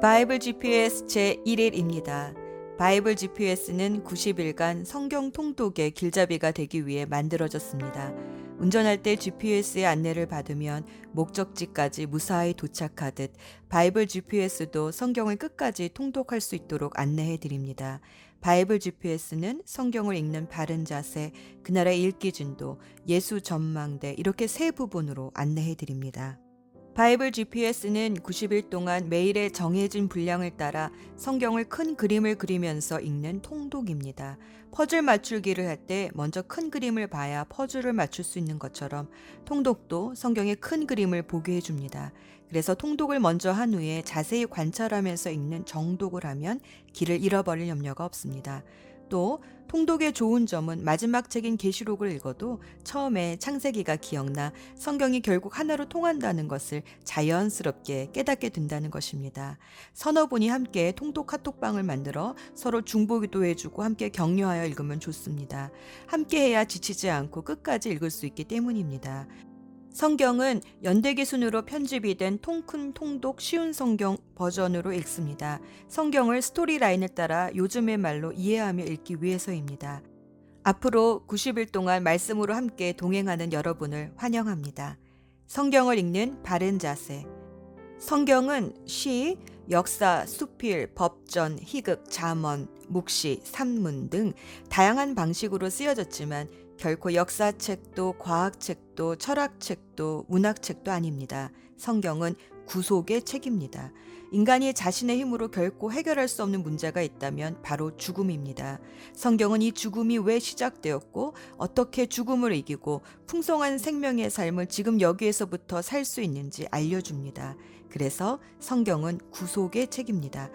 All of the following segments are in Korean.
바이블 GPS 제1일입니다. 바이블 GPS는 90일간 성경 통독의 길잡이가 되기 위해 만들어졌습니다. 운전할 때 GPS의 안내를 받으면 목적지까지 무사히 도착하듯 바이블 GPS도 성경을 끝까지 통독할 수 있도록 안내해 드립니다. 바이블 GPS는 성경을 읽는 바른 자세, 그날의 읽기 진도, 예수 전망대 이렇게 세 부분으로 안내해 드립니다. 바이블 GPS는 90일 동안 매일의 정해진 분량을 따라 성경을 큰 그림을 그리면서 읽는 통독입니다. 퍼즐 맞출기를 할 때 먼저 큰 그림을 봐야 퍼즐을 맞출 수 있는 것처럼 통독도 성경의 큰 그림을 보게 해줍니다. 그래서 통독을 먼저 한 후에 자세히 관찰하면서 읽는 정독을 하면 길을 잃어버릴 염려가 없습니다. 또 통독의 좋은 점은 마지막 책인 계시록을 읽어도 처음에 창세기가 기억나 성경이 결국 하나로 통한다는 것을 자연스럽게 깨닫게 된다는 것입니다. 서너 분이 함께 통독 카톡방을 만들어 서로 중보기도 해주고 함께 격려하여 읽으면 좋습니다. 함께 해야 지치지 않고 끝까지 읽을 수 있기 때문입니다. 성경은 연대기 순으로 편집이 된 통큰 통독 쉬운 성경 버전으로 읽습니다. 성경을 스토리라인을 따라 요즘의 말로 이해하며 읽기 위해서입니다. 앞으로 90일 동안 말씀으로 함께 동행하는 여러분을 환영합니다. 성경을 읽는 바른 자세. 성경은 시, 역사, 수필, 법전, 희극, 잠언, 묵시, 산문 등 다양한 방식으로 쓰여졌지만 결코 역사책도 과학책도 철학책도 문학책도 아닙니다. 성경은 구속의 책입니다. 인간이 자신의 힘으로 결코 해결할 수 없는 문제가 있다면 바로 죽음입니다. 성경은 이 죽음이 왜 시작되었고 어떻게 죽음을 이기고 풍성한 생명의 삶을 지금 여기에서부터 살 수 있는지 알려줍니다. 그래서 성경은 구속의 책입니다.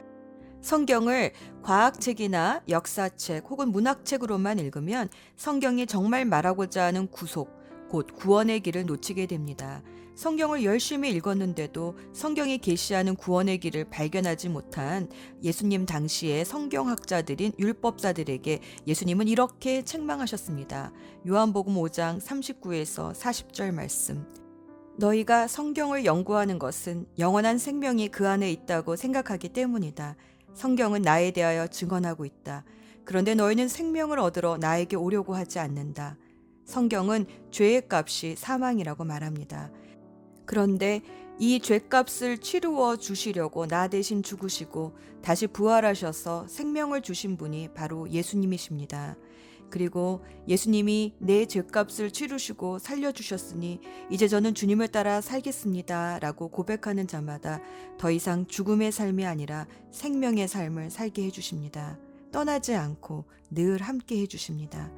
성경을 과학책이나 역사책 혹은 문학책으로만 읽으면 성경이 정말 말하고자 하는 구속, 곧 구원의 길을 놓치게 됩니다. 성경을 열심히 읽었는데도 성경이 계시하는 구원의 길을 발견하지 못한 예수님 당시의 성경학자들인 율법사들에게 예수님은 이렇게 책망하셨습니다. 요한복음 5장 39에서 40절 말씀. 너희가 성경을 연구하는 것은 영원한 생명이 그 안에 있다고 생각하기 때문이다. 성경은 나에 대하여 증언하고 있다. 그런데 너희는 생명을 얻으러 나에게 오려고 하지 않는다. 성경은 죄의 값이 사망이라고 말합니다. 그런데 이 죄값을 치루어 주시려고 나 대신 죽으시고 다시 부활하셔서 생명을 주신 분이 바로 예수님이십니다. 그리고 예수님이 내 죄값을 치르시고 살려주셨으니 이제 저는 주님을 따라 살겠습니다. 라고 고백하는 자마다 더 이상 죽음의 삶이 아니라 생명의 삶을 살게 해주십니다. 떠나지 않고 늘 함께 해주십니다.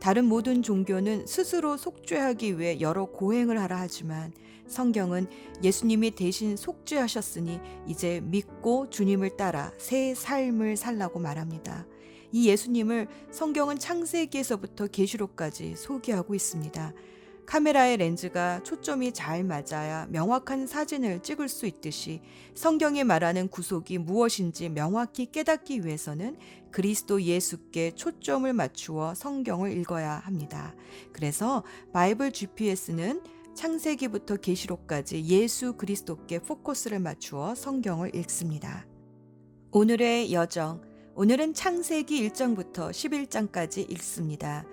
다른 모든 종교는 스스로 속죄하기 위해 여러 고행을 하라 하지만 성경은 예수님이 대신 속죄하셨으니 이제 믿고 주님을 따라 새 삶을 살라고 말합니다. 이 예수님을 성경은 창세기에서부터 계시록까지 소개하고 있습니다. 카메라의 렌즈가 초점이 잘 맞아야 명확한 사진을 찍을 수 있듯이 성경이 말하는 구속이 무엇인지 명확히 깨닫기 위해서는 그리스도 예수께 초점을 맞추어 성경을 읽어야 합니다. 그래서 바이블 GPS는 창세기부터 계시록까지 예수 그리스도께 포커스를 맞추어 성경을 읽습니다. 오늘의 여정 오늘은 창세기 1장부터 11장까지 읽습니다.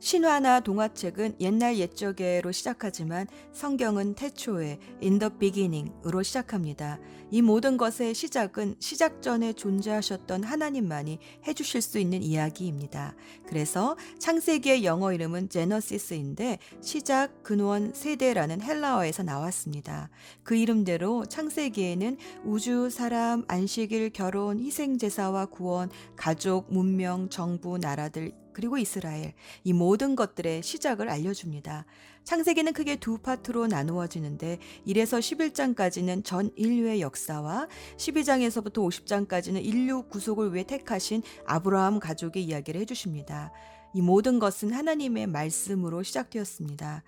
신화나 동화책은 옛날 옛적에로 시작하지만 성경은 태초에 in the beginning으로 시작합니다. 이 모든 것의 시작은 시작 전에 존재하셨던 하나님만이 해주실 수 있는 이야기입니다. 그래서 창세기의 영어 이름은 제너시스인데 시작, 근원, 세대라는 헬라어에서 나왔습니다. 그 이름대로 창세기에는 우주, 사람, 안식일, 결혼, 희생제사와 구원, 가족, 문명, 정부, 나라들 그리고 이스라엘 이 모든 것들의 시작을 알려줍니다. 창세기는 크게 두 파트로 나누어지는데 1에서 11장까지는 전 인류의 역사와 12장에서부터 50장까지는 인류 구속을 위해 택하신 아브라함 가족의 이야기를 해주십니다. 이 모든 것은 하나님의 말씀으로 시작되었습니다.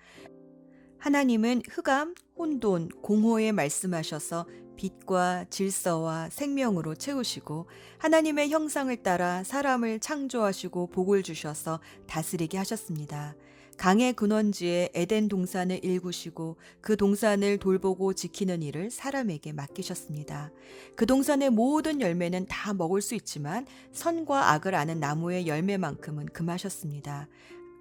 하나님은 흑암, 혼돈, 공허에 말씀하셔서 빛과 질서와 생명으로 채우시고 하나님의 형상을 따라 사람을 창조하시고 복을 주셔서 다스리게 하셨습니다. 강의 근원지에 에덴 동산을 일구시고 그 동산을 돌보고 지키는 일을 사람에게 맡기셨습니다. 그 동산의 모든 열매는 다 먹을 수 있지만 선과 악을 아는 나무의 열매만큼은 금하셨습니다.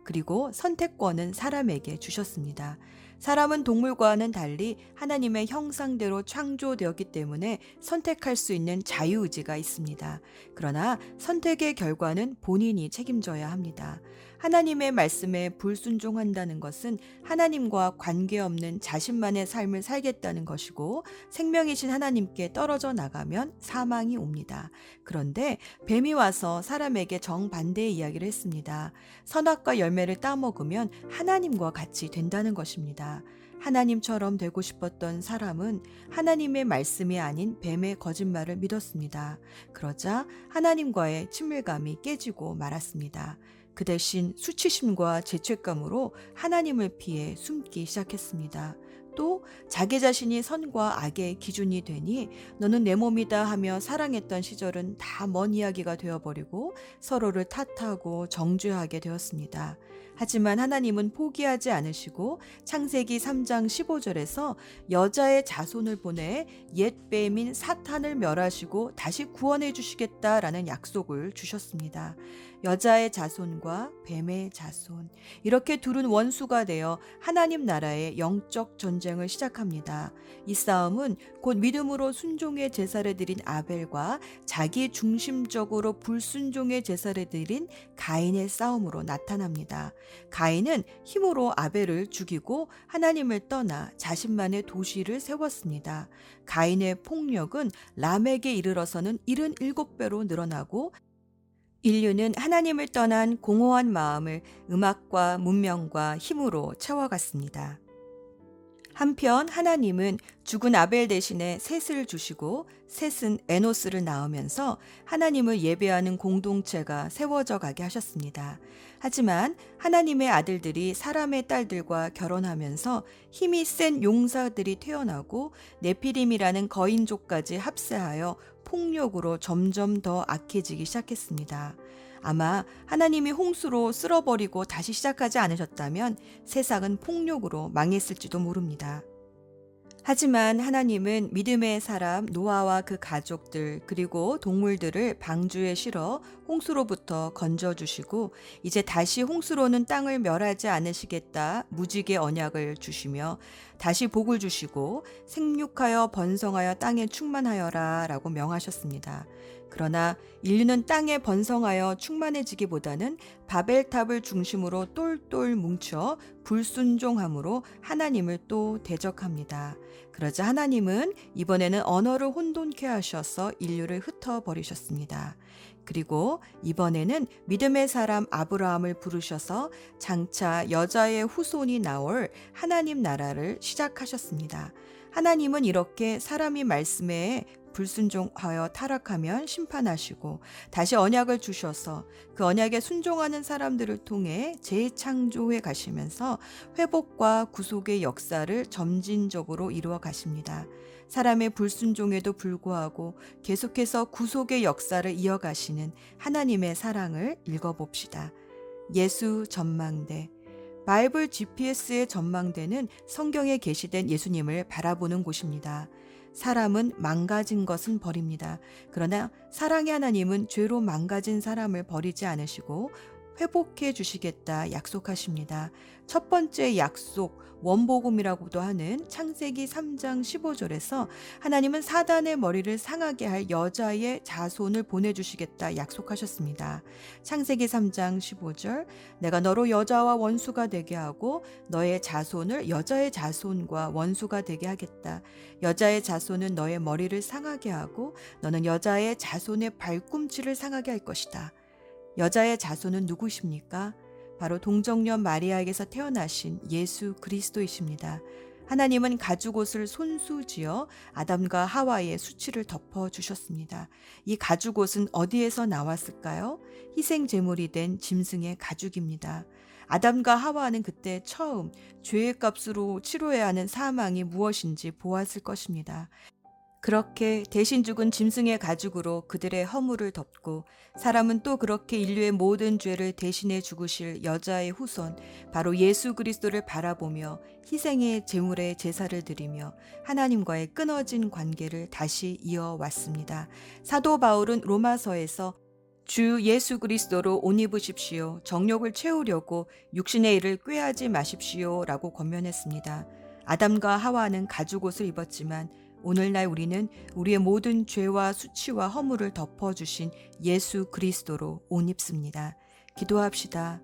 그리고 선택권은 사람에게 주셨습니다. 사람은 동물과는 달리 하나님의 형상대로 창조되었기 때문에 선택할 수 있는 자유의지가 있습니다. 그러나 선택의 결과는 본인이 책임져야 합니다. 하나님의 말씀에 불순종한다는 것은 하나님과 관계없는 자신만의 삶을 살겠다는 것이고 생명이신 하나님께 떨어져 나가면 사망이 옵니다. 그런데 뱀이 와서 사람에게 정반대의 이야기를 했습니다. 선악과 열매를 따먹으면 하나님과 같이 된다는 것입니다. 하나님처럼 되고 싶었던 사람은 하나님의 말씀이 아닌 뱀의 거짓말을 믿었습니다. 그러자 하나님과의 친밀감이 깨지고 말았습니다. 그 대신 수치심과 죄책감으로 하나님을 피해 숨기 시작했습니다. 또 자기 자신이 선과 악의 기준이 되니 너는 내 몸이다 하며 사랑했던 시절은 다 먼 이야기가 되어버리고 서로를 탓하고 정죄하게 되었습니다. 하지만 하나님은 포기하지 않으시고 창세기 3장 15절에서 여자의 자손을 보내 옛 뱀인 사탄을 멸하시고 다시 구원해 주시겠다라는 약속을 주셨습니다. 여자의 자손과 뱀의 자손. 이렇게 둘은 원수가 되어 하나님 나라의 영적 전쟁을 시작합니다. 이 싸움은 곧 믿음으로 순종의 제사를 드린 아벨과 자기 중심적으로 불순종의 제사를 드린 가인의 싸움으로 나타납니다. 가인은 힘으로 아벨을 죽이고 하나님을 떠나 자신만의 도시를 세웠습니다. 가인의 폭력은 람에게 이르러서는 77배로 늘어나고 인류는 하나님을 떠난 공허한 마음을 음악과 문명과 힘으로 채워갔습니다. 한편 하나님은 죽은 아벨 대신에 셋을 주시고 셋은 에노스를 낳으면서 하나님을 예배하는 공동체가 세워져 가게 하셨습니다. 하지만 하나님의 아들들이 사람의 딸들과 결혼하면서 힘이 센 용사들이 태어나고 네피림이라는 거인족까지 합세하여 폭력으로 점점 더 악해지기 시작했습니다. 아마 하나님이 홍수로 쓸어버리고 다시 시작하지 않으셨다면 세상은 폭력으로 망했을지도 모릅니다. 하지만 하나님은 믿음의 사람 노아와 그 가족들 그리고 동물들을 방주에 실어 홍수로부터 건져주시고 이제 다시 홍수로는 땅을 멸하지 않으시겠다 무지개 언약을 주시며 다시 복을 주시고 생육하여 번성하여 땅에 충만하여라 라고 명하셨습니다. 그러나 인류는 땅에 번성하여 충만해지기보다는 바벨탑을 중심으로 똘똘 뭉쳐 불순종함으로 하나님을 또 대적합니다. 그러자 하나님은 이번에는 언어를 혼돈케 하셔서 인류를 흩어버리셨습니다. 그리고 이번에는 믿음의 사람 아브라함을 부르셔서 장차 여자의 후손이 나올 하나님 나라를 시작하셨습니다. 하나님은 이렇게 사람이 말씀에 불순종하여 타락하면 심판하시고 다시 언약을 주셔서 그 언약에 순종하는 사람들을 통해 재창조해 가시면서 회복과 구속의 역사를 점진적으로 이루어 가십니다. 사람의 불순종에도 불구하고 계속해서 구속의 역사를 이어가시는 하나님의 사랑을 읽어봅시다. 예수 전망대 바이블 GPS의 전망대는 성경에 게시된 예수님을 바라보는 곳입니다. 사람은 망가진 것은 버립니다. 그러나 사랑의 하나님은 죄로 망가진 사람을 버리지 않으시고 회복해 주시겠다 약속하십니다. 첫 번째 약속, 원복음이라고도 하는 창세기 3장 15절에서 하나님은 사단의 머리를 상하게 할 여자의 자손을 보내주시겠다 약속하셨습니다. 창세기 3장 15절, 내가 너로 여자와 원수가 되게 하고 너의 자손을 여자의 자손과 원수가 되게 하겠다. 여자의 자손은 너의 머리를 상하게 하고 너는 여자의 자손의 발꿈치를 상하게 할 것이다. 여자의 자손은 누구십니까? 바로 동정녀 마리아에게서 태어나신 예수 그리스도이십니다. 하나님은 가죽 옷을 손수지어 아담과 하와의 수치를 덮어 주셨습니다. 이 가죽 옷은 어디에서 나왔을까요? 희생 제물이 된 짐승의 가죽입니다. 아담과 하와는 그때 처음 죄의 값으로 치료해야 하는 사망이 무엇인지 보았을 것입니다. 그렇게 대신 죽은 짐승의 가죽으로 그들의 허물을 덮고 사람은 또 그렇게 인류의 모든 죄를 대신해 죽으실 여자의 후손 바로 예수 그리스도를 바라보며 희생의 제물의 제사를 드리며 하나님과의 끊어진 관계를 다시 이어왔습니다. 사도 바울은 로마서에서 주 예수 그리스도로 옷 입으십시오. 정욕을 채우려고 육신의 일을 꾀하지 마십시오. 라고 권면했습니다. 아담과 하와는 가죽 옷을 입었지만 오늘날 우리는 우리의 모든 죄와 수치와 허물을 덮어주신 예수 그리스도로 옷 입습니다. 기도합시다.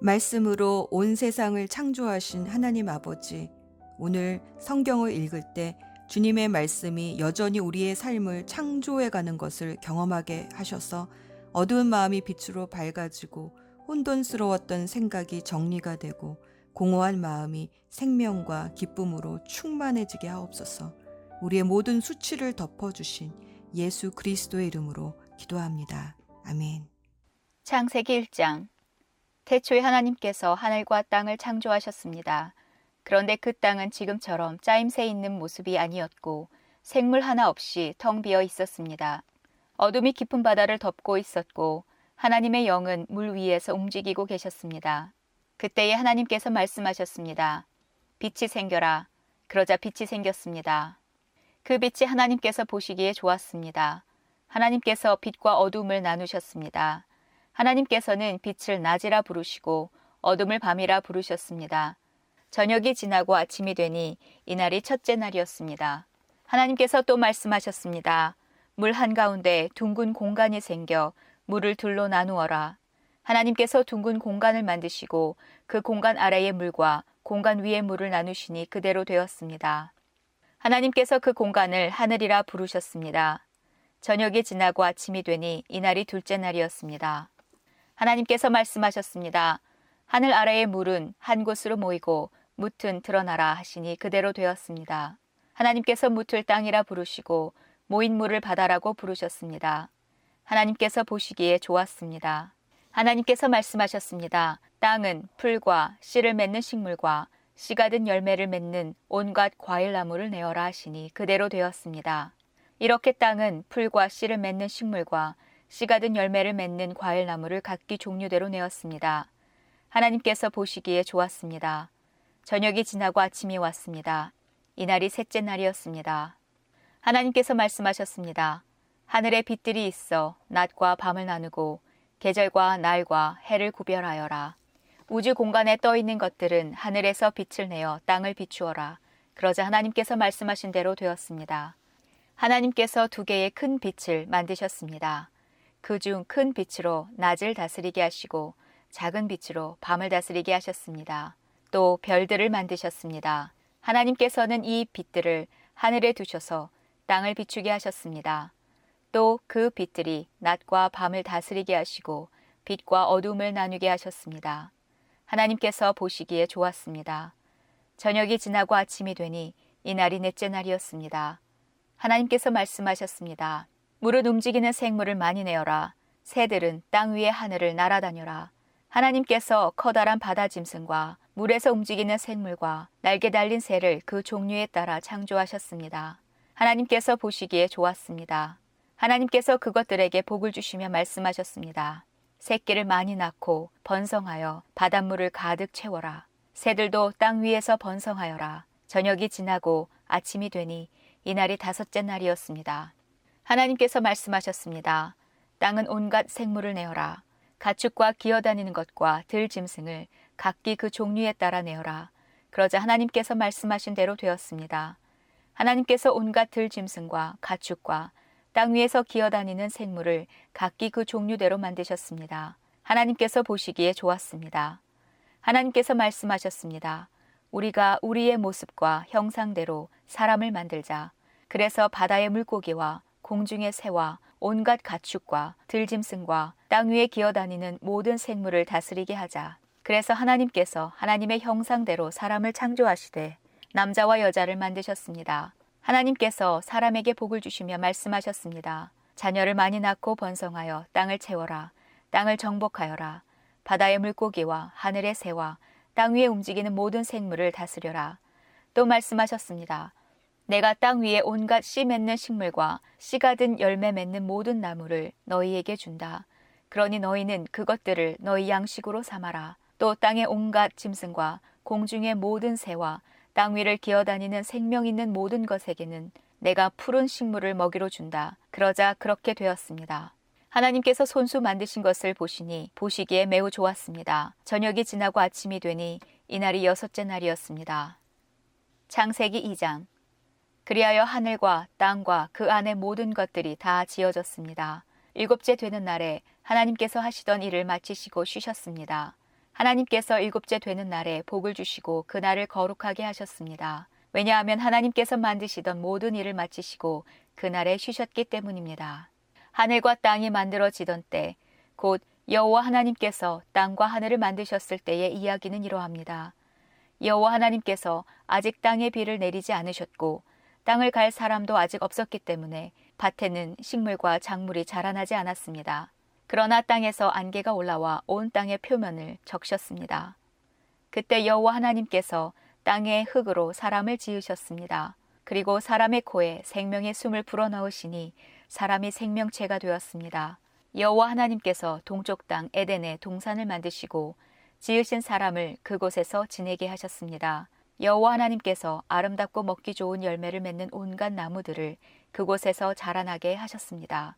말씀으로 온 세상을 창조하신 하나님 아버지, 오늘 성경을 읽을 때 주님의 말씀이 여전히 우리의 삶을 창조해가는 것을 경험하게 하셔서 어두운 마음이 빛으로 밝아지고 혼돈스러웠던 생각이 정리가 되고 공허한 마음이 생명과 기쁨으로 충만해지게 하옵소서. 우리의 모든 수치를 덮어주신 예수 그리스도의 이름으로 기도합니다. 아멘. 창세기 1장 태초에 하나님께서 하늘과 땅을 창조하셨습니다. 그런데 그 땅은 지금처럼 짜임새 있는 모습이 아니었고 생물 하나 없이 텅 비어 있었습니다. 어둠이 깊은 바다를 덮고 있었고 하나님의 영은 물 위에서 움직이고 계셨습니다. 그때에 하나님께서 말씀하셨습니다. 빛이 생겨라. 그러자 빛이 생겼습니다. 그 빛이 하나님께서 보시기에 좋았습니다. 하나님께서 빛과 어둠을 나누셨습니다. 하나님께서는 빛을 낮이라 부르시고 어둠을 밤이라 부르셨습니다. 저녁이 지나고 아침이 되니 이날이 첫째 날이었습니다. 하나님께서 또 말씀하셨습니다. 물 한가운데 둥근 공간이 생겨 물을 둘로 나누어라. 하나님께서 둥근 공간을 만드시고 그 공간 아래의 물과 공간 위의 물을 나누시니 그대로 되었습니다. 하나님께서 그 공간을 하늘이라 부르셨습니다. 저녁이 지나고 아침이 되니 이날이 둘째 날이었습니다. 하나님께서 말씀하셨습니다. 하늘 아래의 물은 한 곳으로 모이고 묻은 드러나라 하시니 그대로 되었습니다. 하나님께서 묻을 땅이라 부르시고 모인 물을 바다라고 부르셨습니다. 하나님께서 보시기에 좋았습니다. 하나님께서 말씀하셨습니다. 땅은 풀과 씨를 맺는 식물과 씨가 든 열매를 맺는 온갖 과일나무를 내어라 하시니 그대로 되었습니다. 이렇게 땅은 풀과 씨를 맺는 식물과 씨가 든 열매를 맺는 과일나무를 각기 종류대로 내었습니다. 하나님께서 보시기에 좋았습니다. 저녁이 지나고 아침이 왔습니다. 이날이 셋째 날이었습니다. 하나님께서 말씀하셨습니다. 하늘에 빛들이 있어 낮과 밤을 나누고 계절과 날과 해를 구별하여라. 우주 공간에 떠 있는 것들은 하늘에서 빛을 내어 땅을 비추어라. 그러자 하나님께서 말씀하신 대로 되었습니다. 하나님께서 두 개의 큰 빛을 만드셨습니다. 그 중 큰 빛으로 낮을 다스리게 하시고 작은 빛으로 밤을 다스리게 하셨습니다. 또 별들을 만드셨습니다. 하나님께서는 이 빛들을 하늘에 두셔서 땅을 비추게 하셨습니다. 또 그 빛들이 낮과 밤을 다스리게 하시고 빛과 어둠을 나누게 하셨습니다. 하나님께서 보시기에 좋았습니다. 저녁이 지나고 아침이 되니 이날이 넷째 날이었습니다. 하나님께서 말씀하셨습니다. 물은 움직이는 생물을 많이 내어라. 새들은 땅 위의 하늘을 날아다녀라. 하나님께서 커다란 바다 짐승과 물에서 움직이는 생물과 날개 달린 새를 그 종류에 따라 창조하셨습니다. 하나님께서 보시기에 좋았습니다. 하나님께서 그것들에게 복을 주시며 말씀하셨습니다. 새끼를 많이 낳고 번성하여 바닷물을 가득 채워라. 새들도 땅 위에서 번성하여라. 저녁이 지나고 아침이 되니 이날이 다섯째 날이었습니다. 하나님께서 말씀하셨습니다. 땅은 온갖 생물을 내어라. 가축과 기어다니는 것과 들 짐승을 각기 그 종류에 따라 내어라. 그러자 하나님께서 말씀하신 대로 되었습니다. 하나님께서 온갖 들 짐승과 가축과 땅 위에서 기어다니는 생물을 각기 그 종류대로 만드셨습니다. 하나님께서 보시기에 좋았습니다. 하나님께서 말씀하셨습니다. 우리가 우리의 모습과 형상대로 사람을 만들자. 그래서 바다의 물고기와 공중의 새와 온갖 가축과 들짐승과 땅 위에 기어다니는 모든 생물을 다스리게 하자. 그래서 하나님께서 하나님의 형상대로 사람을 창조하시되 남자와 여자를 만드셨습니다. 하나님께서 사람에게 복을 주시며 말씀하셨습니다. 자녀를 많이 낳고 번성하여 땅을 채워라. 땅을 정복하여라. 바다의 물고기와 하늘의 새와 땅 위에 움직이는 모든 생물을 다스려라. 또 말씀하셨습니다. 내가 땅 위에 온갖 씨 맺는 식물과 씨가 든 열매 맺는 모든 나무를 너희에게 준다. 그러니 너희는 그것들을 너희 양식으로 삼아라. 또 땅의 온갖 짐승과 공중의 모든 새와 땅 위를 기어다니는 생명 있는 모든 것에게는 내가 푸른 식물을 먹이로 준다. 그러자 그렇게 되었습니다. 하나님께서 손수 만드신 것을 보시니 보시기에 매우 좋았습니다. 저녁이 지나고 아침이 되니 이날이 여섯째 날이었습니다. 창세기 2장 그리하여 하늘과 땅과 그 안의 모든 것들이 다 지어졌습니다. 일곱째 되는 날에 하나님께서 하시던 일을 마치시고 쉬셨습니다. 하나님께서 일곱째 되는 날에 복을 주시고 그 날을 거룩하게 하셨습니다. 왜냐하면 하나님께서 만드시던 모든 일을 마치시고 그 날에 쉬셨기 때문입니다. 하늘과 땅이 만들어지던 때, 곧 여호와 하나님께서 땅과 하늘을 만드셨을 때의 이야기는 이러합니다. 여호와 하나님께서 아직 땅에 비를 내리지 않으셨고 땅을 갈 사람도 아직 없었기 때문에 밭에는 식물과 작물이 자라나지 않았습니다. 그러나 땅에서 안개가 올라와 온 땅의 표면을 적셨습니다. 그때 여호와 하나님께서 땅의 흙으로 사람을 지으셨습니다. 그리고 사람의 코에 생명의 숨을 불어넣으시니 사람이 생명체가 되었습니다. 여호와 하나님께서 동쪽 땅 에덴에 동산을 만드시고 지으신 사람을 그곳에서 지내게 하셨습니다. 여호와 하나님께서 아름답고 먹기 좋은 열매를 맺는 온갖 나무들을 그곳에서 자라나게 하셨습니다.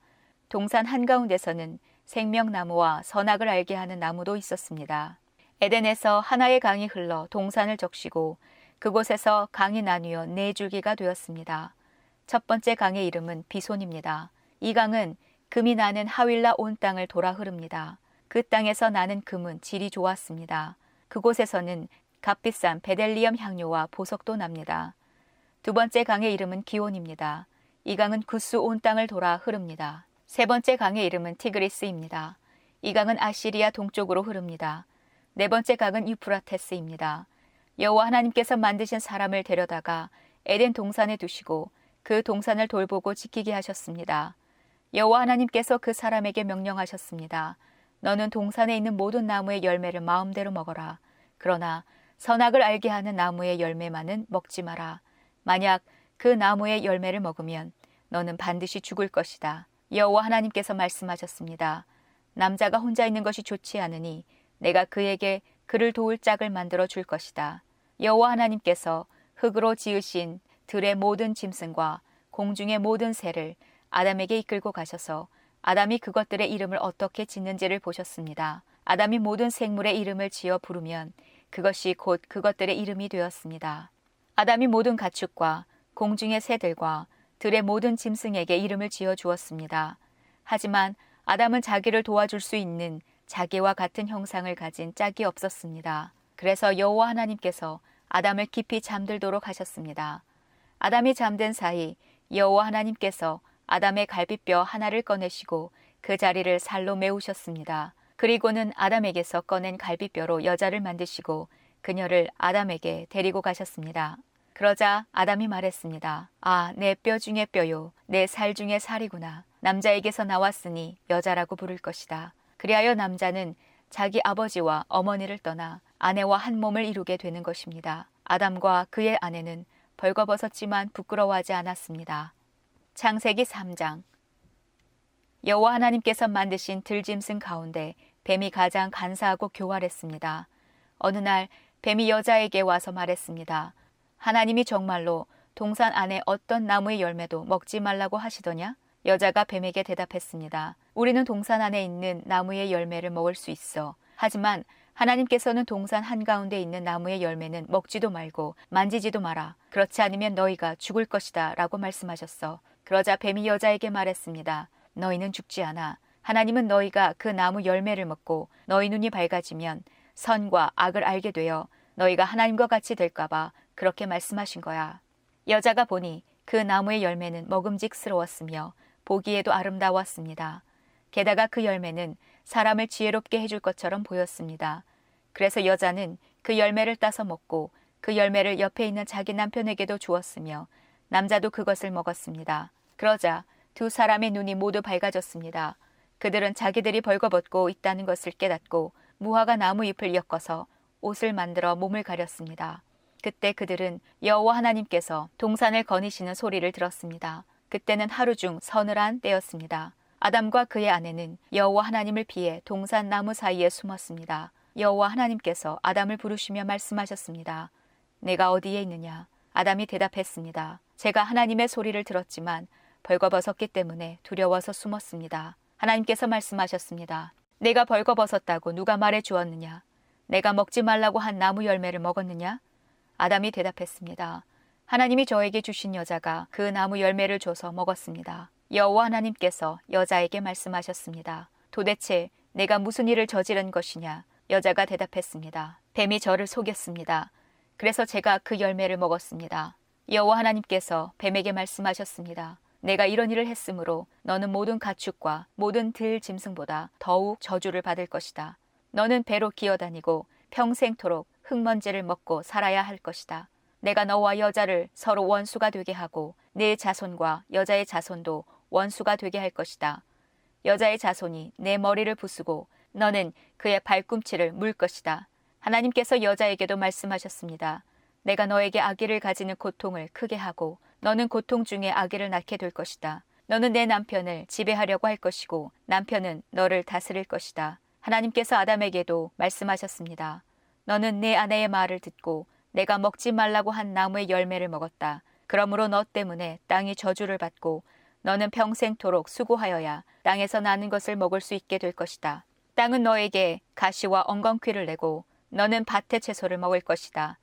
동산 한가운데서는 생명나무와 선악을 알게 하는 나무도 있었습니다. 에덴에서 하나의 강이 흘러 동산을 적시고 그곳에서 강이 나뉘어 네 줄기가 되었습니다. 첫 번째 강의 이름은 비손입니다. 이 강은 금이 나는 하윌라 온 땅을 돌아 흐릅니다. 그 땅에서 나는 금은 질이 좋았습니다. 그곳에서는 값비싼 베델리엄 향료와 보석도 납니다. 두 번째 강의 이름은 기온입니다. 이 강은 구스 온 땅을 돌아 흐릅니다. 세 번째 강의 이름은 티그리스입니다. 이 강은 아시리아 동쪽으로 흐릅니다. 네 번째 강은 유프라테스입니다. 여호와 하나님께서 만드신 사람을 데려다가 에덴 동산에 두시고 그 동산을 돌보고 지키게 하셨습니다. 여호와 하나님께서 그 사람에게 명령하셨습니다. 너는 동산에 있는 모든 나무의 열매를 마음대로 먹어라. 그러나 선악을 알게 하는 나무의 열매만은 먹지 마라. 만약 그 나무의 열매를 먹으면 너는 반드시 죽을 것이다. 여호와 하나님께서 말씀하셨습니다. 남자가 혼자 있는 것이 좋지 않으니 내가 그에게 그를 도울 짝을 만들어 줄 것이다. 여호와 하나님께서 흙으로 지으신 들의 모든 짐승과 공중의 모든 새를 아담에게 이끌고 가셔서 아담이 그것들의 이름을 어떻게 짓는지를 보셨습니다. 아담이 모든 생물의 이름을 지어 부르면 그것이 곧 그것들의 이름이 되었습니다. 아담이 모든 가축과 공중의 새들과 들의 모든 짐승에게 이름을 지어 주었습니다. 하지만 아담은 자기를 도와줄 수 있는 자기와 같은 형상을 가진 짝이 없었습니다. 그래서 여호와 하나님께서 아담을 깊이 잠들도록 하셨습니다. 아담이 잠든 사이 여호와 하나님께서 아담의 갈비뼈 하나를 꺼내시고 그 자리를 살로 메우셨습니다. 그리고는 아담에게서 꺼낸 갈비뼈로 여자를 만드시고 그녀를 아담에게 데리고 가셨습니다. 그러자 아담이 말했습니다. 아, 내 뼈 중에 뼈요. 내 살 중에 살이구나. 남자에게서 나왔으니 여자라고 부를 것이다. 그리하여 남자는 자기 아버지와 어머니를 떠나 아내와 한 몸을 이루게 되는 것입니다. 아담과 그의 아내는 벌거벗었지만 부끄러워하지 않았습니다. 창세기 3장 여호와 하나님께서 만드신 들짐승 가운데 뱀이 가장 간사하고 교활했습니다. 어느 날 뱀이 여자에게 와서 말했습니다. 하나님이 정말로 동산 안에 어떤 나무의 열매도 먹지 말라고 하시더냐? 여자가 뱀에게 대답했습니다. 우리는 동산 안에 있는 나무의 열매를 먹을 수 있어. 하지만 하나님께서는 동산 한가운데 있는 나무의 열매는 먹지도 말고 만지지도 마라. 그렇지 않으면 너희가 죽을 것이다. 라고 말씀하셨어. 그러자 뱀이 여자에게 말했습니다. 너희는 죽지 않아. 하나님은 너희가 그 나무 열매를 먹고 너희 눈이 밝아지면 선과 악을 알게 되어 너희가 하나님과 같이 될까봐 그렇게 말씀하신 거야. 여자가 보니 그 나무의 열매는 먹음직스러웠으며 보기에도 아름다웠습니다. 게다가 그 열매는 사람을 지혜롭게 해줄 것처럼 보였습니다. 그래서 여자는 그 열매를 따서 먹고 그 열매를 옆에 있는 자기 남편에게도 주었으며 남자도 그것을 먹었습니다. 그러자 두 사람의 눈이 모두 밝아졌습니다. 그들은 자기들이 벌거벗고 있다는 것을 깨닫고 무화과 나무 잎을 엮어서 옷을 만들어 몸을 가렸습니다. 그때 그들은 여호와 하나님께서 동산을 거니시는 소리를 들었습니다. 그때는 하루 중 서늘한 때였습니다. 아담과 그의 아내는 여호와 하나님을 피해 동산 나무 사이에 숨었습니다. 여호와 하나님께서 아담을 부르시며 말씀하셨습니다. 내가 어디에 있느냐? 아담이 대답했습니다. 제가 하나님의 소리를 들었지만 벌거벗었기 때문에 두려워서 숨었습니다. 하나님께서 말씀하셨습니다. 내가 벌거벗었다고 누가 말해 주었느냐? 내가 먹지 말라고 한 나무 열매를 먹었느냐? 아담이 대답했습니다. 하나님이 저에게 주신 여자가 그 나무 열매를 줘서 먹었습니다. 여호와 하나님께서 여자에게 말씀하셨습니다. 도대체 내가 무슨 일을 저지른 것이냐? 여자가 대답했습니다. 뱀이 저를 속였습니다. 그래서 제가 그 열매를 먹었습니다. 여호와 하나님께서 뱀에게 말씀하셨습니다. 내가 이런 일을 했으므로 너는 모든 가축과 모든 들 짐승보다 더욱 저주를 받을 것이다. 너는 배로 기어다니고 평생토록 흙먼지를 먹고 살아야 할 것이다. 내가 너와 여자를 서로 원수가 되게 하고 내 자손과 여자의 자손도 원수가 되게 할 것이다. 여자의 자손이 내 머리를 부수고 너는 그의 발꿈치를 물 것이다. 하나님께서 여자에게도 말씀하셨습니다. 내가 너에게 아기를 가지는 고통을 크게 하고 너는 고통 중에 아기를 낳게 될 것이다. 너는 내 남편을 지배하려고 할 것이고 남편은 너를 다스릴 것이다. 하나님께서 아담에게도 말씀하셨습니다. 너는 내 아내의 말을 듣고 내가 먹지 말라고 한 나무의 열매를 먹었다. 그러므로 너 때문에 땅이 저주를 받고 너는 평생토록 수고하여야 땅에서 나는 것을 먹을 수 있게 될 것이다. 땅은 너에게 가시와 엉겅퀴를 내고 너는 밭의 채소를 먹을 것이다.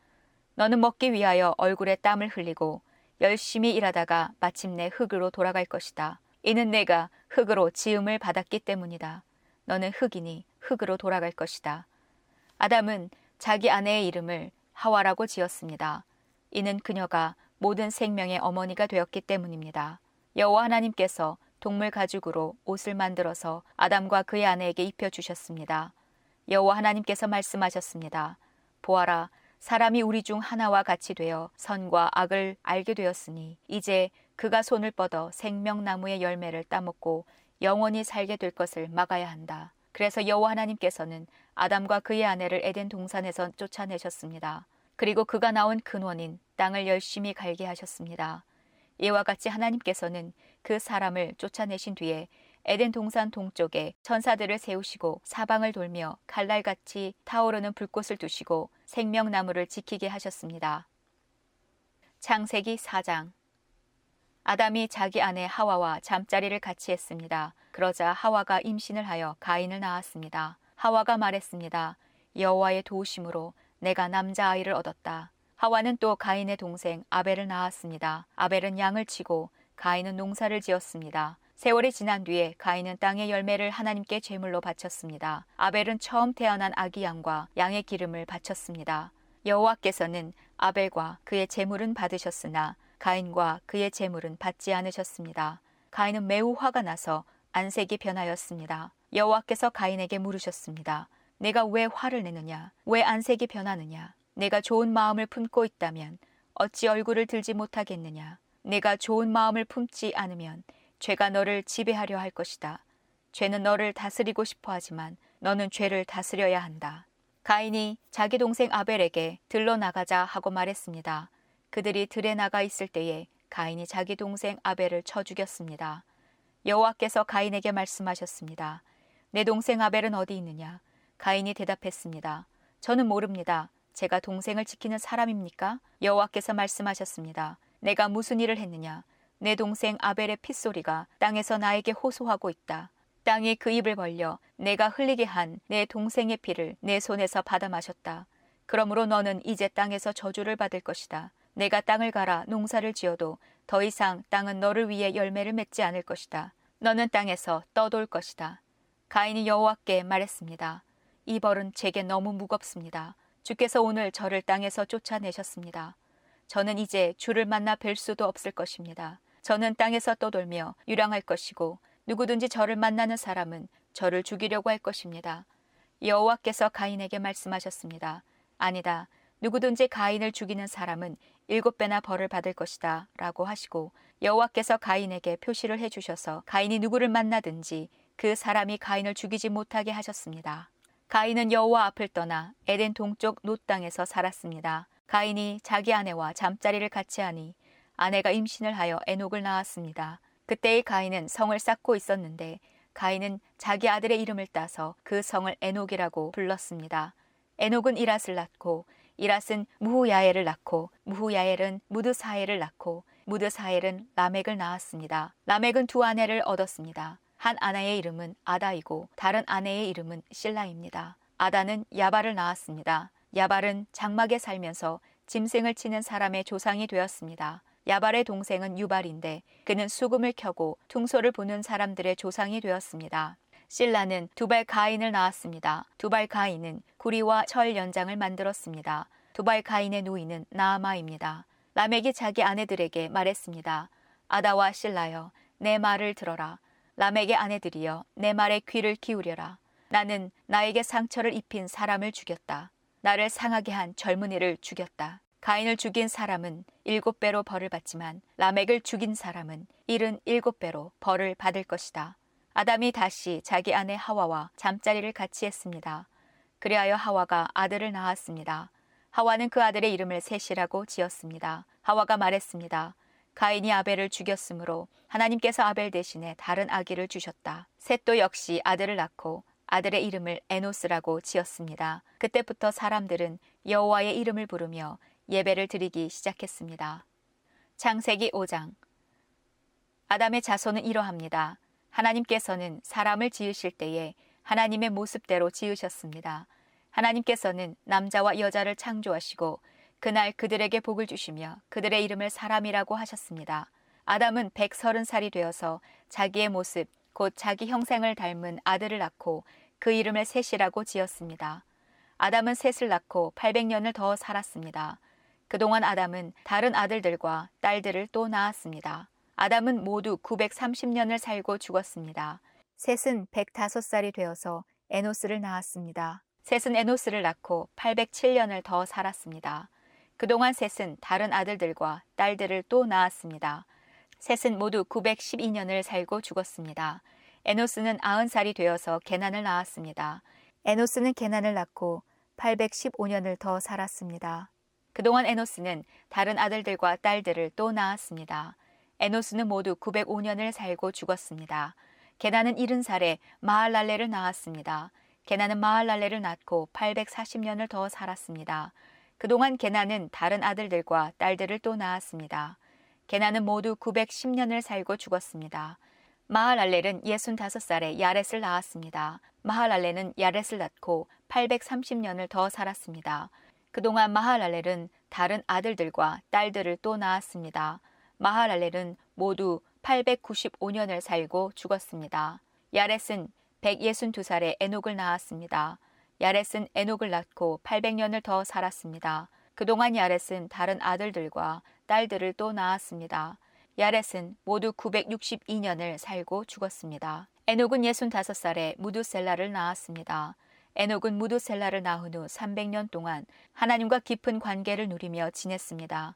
너는 먹기 위하여 얼굴에 땀을 흘리고 열심히 일하다가 마침내 흙으로 돌아갈 것이다. 이는 내가 흙으로 지음을 받았기 때문이다. 너는 흙이니 흙으로 돌아갈 것이다. 아담은 자기 아내의 이름을 하와라고 지었습니다. 이는 그녀가 모든 생명의 어머니가 되었기 때문입니다. 여호와 하나님께서 동물 가죽으로 옷을 만들어서 아담과 그의 아내에게 입혀 주셨습니다. 여호와 하나님께서 말씀하셨습니다. 보아라 사람이 우리 중 하나와 같이 되어 선과 악을 알게 되었으니 이제 그가 손을 뻗어 생명나무의 열매를 따먹고 영원히 살게 될 것을 막아야 한다. 그래서 여호와 하나님께서는 아담과 그의 아내를 에덴 동산에서 쫓아내셨습니다. 그리고 그가 나온 근원인 땅을 열심히 갈게 하셨습니다. 이와 같이 하나님께서는 그 사람을 쫓아내신 뒤에 에덴 동산 동쪽에 천사들을 세우시고 사방을 돌며 칼날같이 타오르는 불꽃을 두시고 생명나무를 지키게 하셨습니다. 창세기 4장 아담이 자기 아내 하와와 잠자리를 같이 했습니다. 그러자 하와가 임신을 하여 가인을 낳았습니다. 하와가 말했습니다. 여호와의 도우심으로 내가 남자아이를 얻었다. 하와는 또 가인의 동생 아벨을 낳았습니다. 아벨은 양을 치고 가인은 농사를 지었습니다. 세월이 지난 뒤에 가인은 땅의 열매를 하나님께 제물로 바쳤습니다. 아벨은 처음 태어난 아기 양과 양의 기름을 바쳤습니다. 여호와께서는 아벨과 그의 제물은 받으셨으나 가인과 그의 제물은 받지 않으셨습니다. 가인은 매우 화가 나서 안색이 변하였습니다. 여호와께서 가인에게 물으셨습니다. 내가 왜 화를 내느냐? 왜 안색이 변하느냐? 내가 좋은 마음을 품고 있다면 어찌 얼굴을 들지 못하겠느냐? 내가 좋은 마음을 품지 않으면 죄가 너를 지배하려 할 것이다. 죄는 너를 다스리고 싶어 하지만 너는 죄를 다스려야 한다. 가인이 자기 동생 아벨에게 들러 나가자 하고 말했습니다. 그들이 들에 나가 있을 때에 가인이 자기 동생 아벨을 쳐 죽였습니다. 여호와께서 가인에게 말씀하셨습니다. 내 동생 아벨은 어디 있느냐? 가인이 대답했습니다. 저는 모릅니다. 제가 동생을 지키는 사람입니까? 여호와께서 말씀하셨습니다. 내가 무슨 일을 했느냐? 내 동생 아벨의 핏소리가 땅에서 나에게 호소하고 있다. 땅이 그 입을 벌려 내가 흘리게 한 내 동생의 피를 내 손에서 받아 마셨다. 그러므로 너는 이제 땅에서 저주를 받을 것이다. 내가 땅을 갈아 농사를 지어도 더 이상 땅은 너를 위해 열매를 맺지 않을 것이다. 너는 땅에서 떠돌 것이다. 가인이 여호와께 말했습니다. 이 벌은 제게 너무 무겁습니다. 주께서 오늘 저를 땅에서 쫓아내셨습니다. 저는 이제 주를 만나 뵐 수도 없을 것입니다. 저는 땅에서 떠돌며 유랑할 것이고 누구든지 저를 만나는 사람은 저를 죽이려고 할 것입니다. 여호와께서 가인에게 말씀하셨습니다. 아니다. 누구든지 가인을 죽이는 사람은 일곱 배나 벌을 받을 것이다. 라고 하시고 여호와께서 가인에게 표시를 해주셔서 가인이 누구를 만나든지 그 사람이 가인을 죽이지 못하게 하셨습니다. 가인은 여호와 앞을 떠나 에덴 동쪽 놋 땅에서 살았습니다. 가인이 자기 아내와 잠자리를 같이 하니 아내가 임신을 하여 에녹을 낳았습니다. 그때에 가인은 성을 쌓고 있었는데 가인은 자기 아들의 이름을 따서 그 성을 에녹이라고 불렀습니다. 에녹은 이랏을 낳고 이랏은 무후야엘을 낳고 무후야엘은 무드사엘을 낳고 무드사엘은 라멕을 낳았습니다. 라멕은 두 아내를 얻었습니다. 한 아내의 이름은 아다이고 다른 아내의 이름은 실라입니다. 아다는 야발을 낳았습니다. 야발은 장막에 살면서 짐승을 치는 사람의 조상이 되었습니다. 야발의 동생은 유발인데 그는 수금을 켜고 퉁소를 부는 사람들의 조상이 되었습니다. 실라는 두발 가인을 낳았습니다. 두발 가인은 구리와 철 연장을 만들었습니다. 두발 가인의 노인은 나아마입니다. 라멕이 자기 아내들에게 말했습니다. 아다와 실라여, 내 말을 들어라. 라멕의 아내들이여, 내 말에 귀를 기울여라. 나는 나에게 상처를 입힌 사람을 죽였다. 나를 상하게 한 젊은이를 죽였다. 가인을 죽인 사람은 일곱 배로 벌을 받지만 라멕을 죽인 사람은 일은 일곱 배로 벌을 받을 것이다. 아담이 다시 자기 아내 하와와 잠자리를 같이 했습니다. 그리하여 하와가 아들을 낳았습니다. 하와는 그 아들의 이름을 셋이라고 지었습니다. 하와가 말했습니다. 가인이 아벨을 죽였으므로 하나님께서 아벨 대신에 다른 아기를 주셨다. 셋도 역시 아들을 낳고 아들의 이름을 에노스라고 지었습니다. 그때부터 사람들은 여호와의 이름을 부르며 예배를 드리기 시작했습니다. 창세기 5장 아담의 자손은 이러합니다. 하나님께서는 사람을 지으실 때에 하나님의 모습대로 지으셨습니다. 하나님께서는 남자와 여자를 창조하시고 그날 그들에게 복을 주시며 그들의 이름을 사람이라고 하셨습니다. 아담은 130살이 되어서 자기의 모습, 곧 자기 형생을 닮은 아들을 낳고 그 이름을 셋이라고 지었습니다. 아담은 셋을 낳고 800년을 더 살았습니다. 그동안 아담은 다른 아들들과 딸들을 또 낳았습니다. 아담은 모두 930년을 살고 죽었습니다. 셋은 105살이 되어서 에노스를 낳았습니다. 셋은 에노스를 낳고 807년을 더 살았습니다. 그동안 셋은 다른 아들들과 딸들을 또 낳았습니다. 셋은 모두 912년을 살고 죽었습니다. 에노스는 90살이 되어서 게난을 낳았습니다. 에노스는 게난을 낳고 815년을 더 살았습니다. 그동안 에노스는 다른 아들들과 딸들을 또 낳았습니다. 에노스는 모두 905년을 살고 죽었습니다. 게나는 70살에 마할랄레를 낳았습니다. 게나는 마할랄레를 낳고 840년을 더 살았습니다. 그동안 게나는 다른 아들들과 딸들을 또 낳았습니다. 게나는 모두 910년을 살고 죽었습니다. 마할랄렐은 65살에 야렛을 낳았습니다. 마할랄렐은 야렛을 낳고 830년을 더 살았습니다. 그동안 마할랄렐은 다른 아들들과 딸들을 또 낳았습니다. 마할랄렐은 모두 895년을 살고 죽었습니다. 야렛은 162살에 에녹을 낳았습니다. 야렛은 에녹을 낳고 800년을 더 살았습니다. 그동안 야렛은 다른 아들들과 딸들을 또 낳았습니다. 야렛은 모두 962년을 살고 죽었습니다. 에녹은 65살에 무두셀라를 낳았습니다. 에녹은 무두셀라를 낳은 후 300년 동안 하나님과 깊은 관계를 누리며 지냈습니다.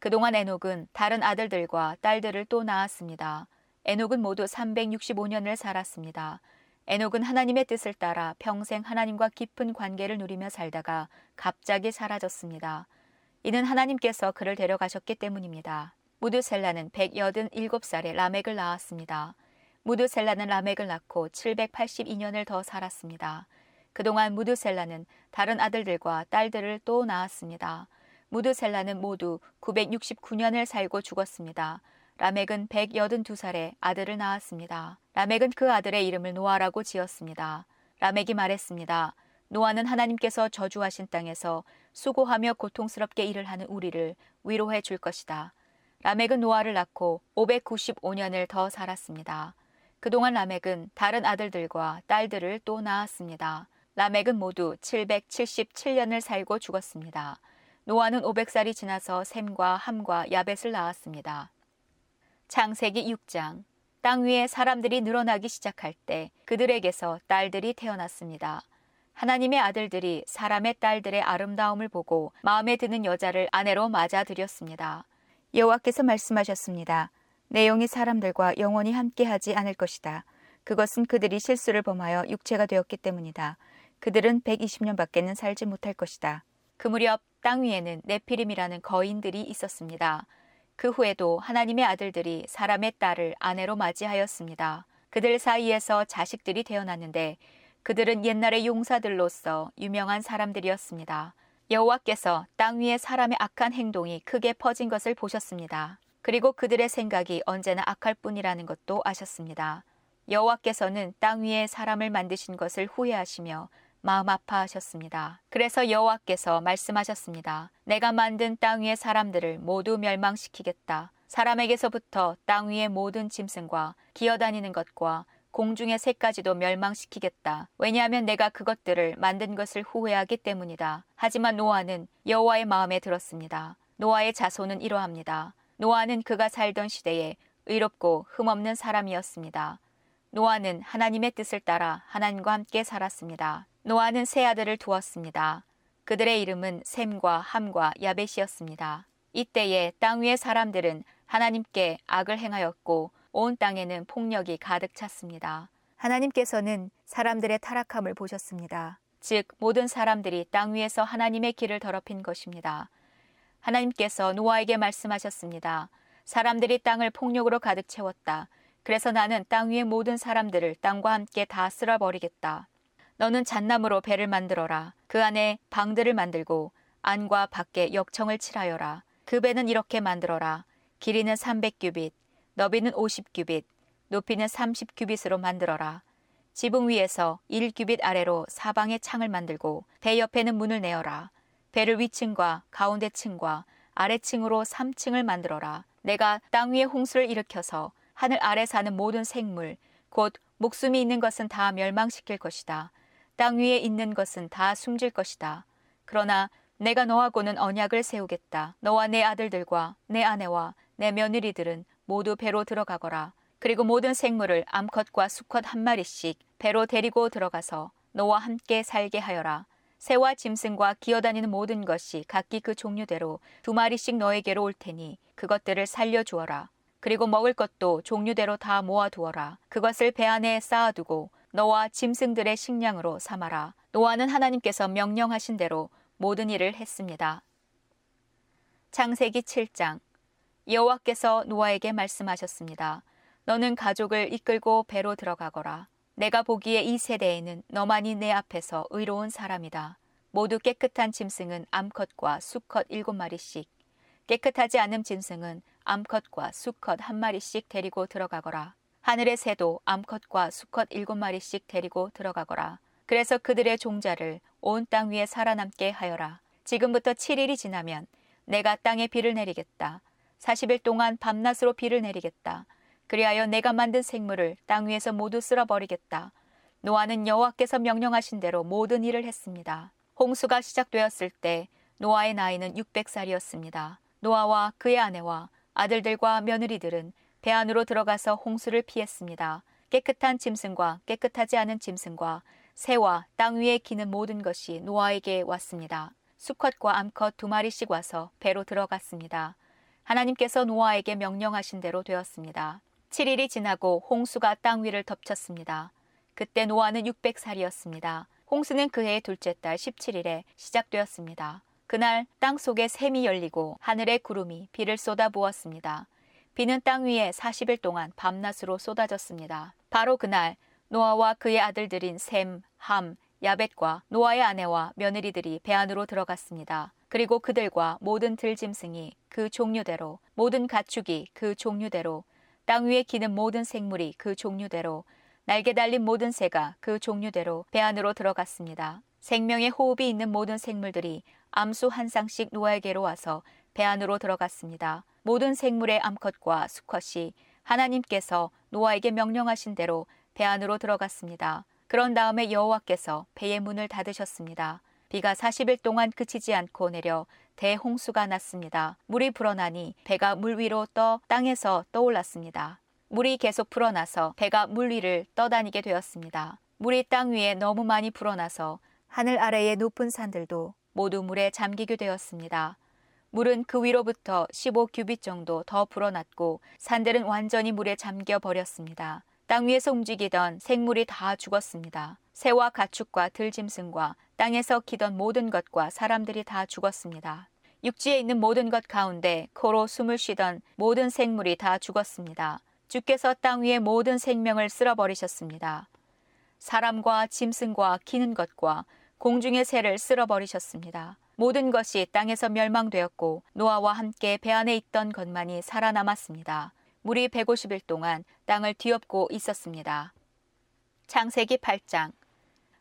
그동안 에녹은 다른 아들들과 딸들을 또 낳았습니다. 에녹은 모두 365년을 살았습니다. 에녹은 하나님의 뜻을 따라 평생 하나님과 깊은 관계를 누리며 살다가 갑자기 사라졌습니다. 이는 하나님께서 그를 데려가셨기 때문입니다. 무드셀라는 187살에 라멕을 낳았습니다. 무드셀라는 라멕을 낳고 782년을 더 살았습니다. 그동안 무드셀라는 다른 아들들과 딸들을 또 낳았습니다. 무드셀라는 모두 969년을 살고 죽었습니다. 라멕은 182살에 아들을 낳았습니다. 라멕은 그 아들의 이름을 노아라고 지었습니다. 라멕이 말했습니다. 노아는 하나님께서 저주하신 땅에서 수고하며 고통스럽게 일을 하는 우리를 위로해 줄 것이다. 라멕은 노아를 낳고 595년을 더 살았습니다. 그동안 라멕은 다른 아들들과 딸들을 또 낳았습니다. 라멕은 모두 777년을 살고 죽었습니다. 노아는 500살이 지나서 샘과 함과 야벳을 낳았습니다. 창세기 6장 땅 위에 사람들이 늘어나기 시작할 때 그들에게서 딸들이 태어났습니다. 하나님의 아들들이 사람의 딸들의 아름다움을 보고 마음에 드는 여자를 아내로 맞아들였습니다. 여호와께서 말씀하셨습니다. 내용이 사람들과 영원히 함께하지 않을 것이다. 그것은 그들이 실수를 범하여 육체가 되었기 때문이다. 그들은 120년밖에는 살지 못할 것이다. 그 무렵 땅 위에는 네피림이라는 거인들이 있었습니다. 그 후에도 하나님의 아들들이 사람의 딸을 아내로 맞이하였습니다. 그들 사이에서 자식들이 태어났는데 그들은 옛날의 용사들로서 유명한 사람들이었습니다. 여호와께서 땅 위에 사람의 악한 행동이 크게 퍼진 것을 보셨습니다. 그리고 그들의 생각이 언제나 악할 뿐이라는 것도 아셨습니다. 여호와께서는 땅 위에 사람을 만드신 것을 후회하시며 마음 아파하셨습니다. 그래서 여호와께서 말씀하셨습니다. 내가 만든 땅 위의 사람들을 모두 멸망시키겠다. 사람에게서부터 땅 위의 모든 짐승과 기어다니는 것과 공중의 새까지도 멸망시키겠다. 왜냐하면 내가 그것들을 만든 것을 후회하기 때문이다. 하지만 노아는 여호와의 마음에 들었습니다. 노아의 자손은 이러합니다. 노아는 그가 살던 시대에 의롭고 흠없는 사람이었습니다. 노아는 하나님의 뜻을 따라 하나님과 함께 살았습니다. 노아는 세 아들을 두었습니다. 그들의 이름은 셈과 함과 야벳이었습니다. 이때에 땅 위의 사람들은 하나님께 악을 행하였고 온 땅에는 폭력이 가득 찼습니다. 하나님께서는 사람들의 타락함을 보셨습니다. 즉 모든 사람들이 땅 위에서 하나님의 길을 더럽힌 것입니다. 하나님께서 노아에게 말씀하셨습니다. 사람들이 땅을 폭력으로 가득 채웠다. 그래서 나는 땅 위의 모든 사람들을 땅과 함께 다 쓸어버리겠다. 너는 잣나무로 배를 만들어라. 그 안에 방들을 만들고 안과 밖에 역청을 칠하여라. 그 배는 이렇게 만들어라. 길이는 300규빗, 너비는 50규빗, 높이는 30규빗으로 만들어라. 지붕 위에서 1규빗 아래로 사방에 창을 만들고 배 옆에는 문을 내어라. 배를 위층과 가운데 층과 아래층으로 3층을 만들어라. 내가 땅 위에 홍수를 일으켜서 하늘 아래 사는 모든 생물, 곧 목숨이 있는 것은 다 멸망시킬 것이다. 땅 위에 있는 것은 다 숨질 것이다. 그러나 내가 너하고는 언약을 세우겠다. 너와 내 아들들과 내 아내와 내 며느리들은 모두 배로 들어가거라. 그리고 모든 생물을 암컷과 수컷 한 마리씩 배로 데리고 들어가서 너와 함께 살게 하여라. 새와 짐승과 기어다니는 모든 것이 각기 그 종류대로 두 마리씩 너에게로 올 테니 그것들을 살려 주어라. 그리고 먹을 것도 종류대로 다 모아 두어라. 그것을 배 안에 쌓아두고 너와 짐승들의 식량으로 삼아라. 노아는 하나님께서 명령하신 대로 모든 일을 했습니다. 창세기 7장 여호와께서 노아에게 말씀하셨습니다. 너는 가족을 이끌고 배로 들어가거라. 내가 보기에 이 세대에는 너만이 내 앞에서 의로운 사람이다. 모두 깨끗한 짐승은 암컷과 수컷 일곱 마리씩, 깨끗하지 않은 짐승은 암컷과 수컷 한 마리씩 데리고 들어가거라. 하늘의 새도 암컷과 수컷 일곱 마리씩 데리고 들어가거라. 그래서 그들의 종자를 온 땅 위에 살아남게 하여라. 지금부터 7일이 지나면 내가 땅에 비를 내리겠다. 40일 동안 밤낮으로 비를 내리겠다. 그리하여 내가 만든 생물을 땅 위에서 모두 쓸어버리겠다. 노아는 여호와께서 명령하신 대로 모든 일을 했습니다. 홍수가 시작되었을 때 노아의 나이는 600살이었습니다. 노아와 그의 아내와 아들들과 며느리들은 배 안으로 들어가서 홍수를 피했습니다. 깨끗한 짐승과 깨끗하지 않은 짐승과 새와 땅 위에 기는 모든 것이 노아에게 왔습니다. 수컷과 암컷 두 마리씩 와서 배로 들어갔습니다. 하나님께서 노아에게 명령하신 대로 되었습니다. 7일이 지나고 홍수가 땅 위를 덮쳤습니다. 그때 노아는 600살이었습니다. 홍수는 그해의 둘째 달 17일에 시작되었습니다. 그날 땅 속에 샘이 열리고 하늘의 구름이 비를 쏟아 부었습니다. 비는 땅 위에 40일 동안 밤낮으로 쏟아졌습니다. 바로 그날 노아와 그의 아들들인 셈, 함, 야벳과 노아의 아내와 며느리들이 배 안으로 들어갔습니다. 그리고 그들과 모든 들짐승이 그 종류대로, 모든 가축이 그 종류대로, 땅 위에 기는 모든 생물이 그 종류대로, 날개 달린 모든 새가 그 종류대로 배 안으로 들어갔습니다. 생명의 호흡이 있는 모든 생물들이 암수 한 쌍씩 노아에게로 와서 배 안으로 들어갔습니다. 모든 생물의 암컷과 수컷이 하나님께서 노아에게 명령하신 대로 배 안으로 들어갔습니다. 그런 다음에 여호와께서 배의 문을 닫으셨습니다. 비가 40일 동안 그치지 않고 내려 대홍수가 났습니다. 물이 불어나니 배가 물 위로 떠 땅에서 떠올랐습니다. 물이 계속 불어나서 배가 물 위를 떠다니게 되었습니다. 물이 땅 위에 너무 많이 불어나서 하늘 아래의 높은 산들도 모두 물에 잠기게 되었습니다. 물은 그 위로부터 15규빗 정도 더 불어났고 산들은 완전히 물에 잠겨 버렸습니다. 땅 위에서 움직이던 생물이 다 죽었습니다. 새와 가축과 들짐승과 땅에서 기던 모든 것과 사람들이 다 죽었습니다. 육지에 있는 모든 것 가운데 코로 숨을 쉬던 모든 생물이 다 죽었습니다. 주께서 땅 위의 모든 생명을 쓸어버리셨습니다. 사람과 짐승과 기는 것과 공중의 새를 쓸어버리셨습니다. 모든 것이 땅에서 멸망되었고 노아와 함께 배 안에 있던 것만이 살아남았습니다. 물이 150일 동안 땅을 뒤엎고 있었습니다. 창세기 8장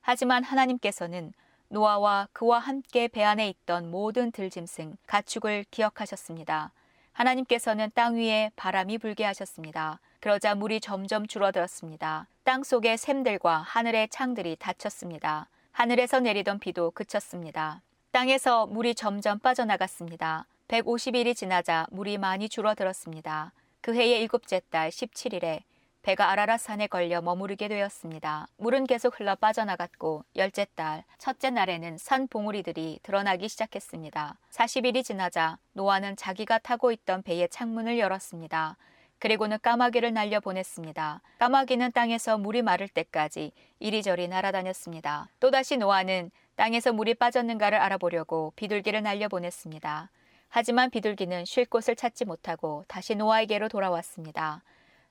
하지만 하나님께서는 노아와 그와 함께 배 안에 있던 모든 들짐승, 가축을 기억하셨습니다. 하나님께서는 땅 위에 바람이 불게 하셨습니다. 그러자 물이 점점 줄어들었습니다. 땅 속의 샘들과 하늘의 창들이 닫혔습니다. 하늘에서 내리던 비도 그쳤습니다. 땅에서 물이 점점 빠져나갔습니다. 150일이 지나자 물이 많이 줄어들었습니다. 그 해의 일곱째 달 17일에 배가 아라랏 산에 걸려 머무르게 되었습니다. 물은 계속 흘러 빠져나갔고 열째 달 첫째 날에는 산 봉우리들이 드러나기 시작했습니다. 40일이 지나자 노아는 자기가 타고 있던 배의 창문을 열었습니다. 그리고는 까마귀를 날려 보냈습니다. 까마귀는 땅에서 물이 마를 때까지 이리저리 날아다녔습니다. 또다시 노아는 땅에서 물이 빠졌는가를 알아보려고 비둘기를 날려 보냈습니다. 하지만 비둘기는 쉴 곳을 찾지 못하고 다시 노아에게로 돌아왔습니다.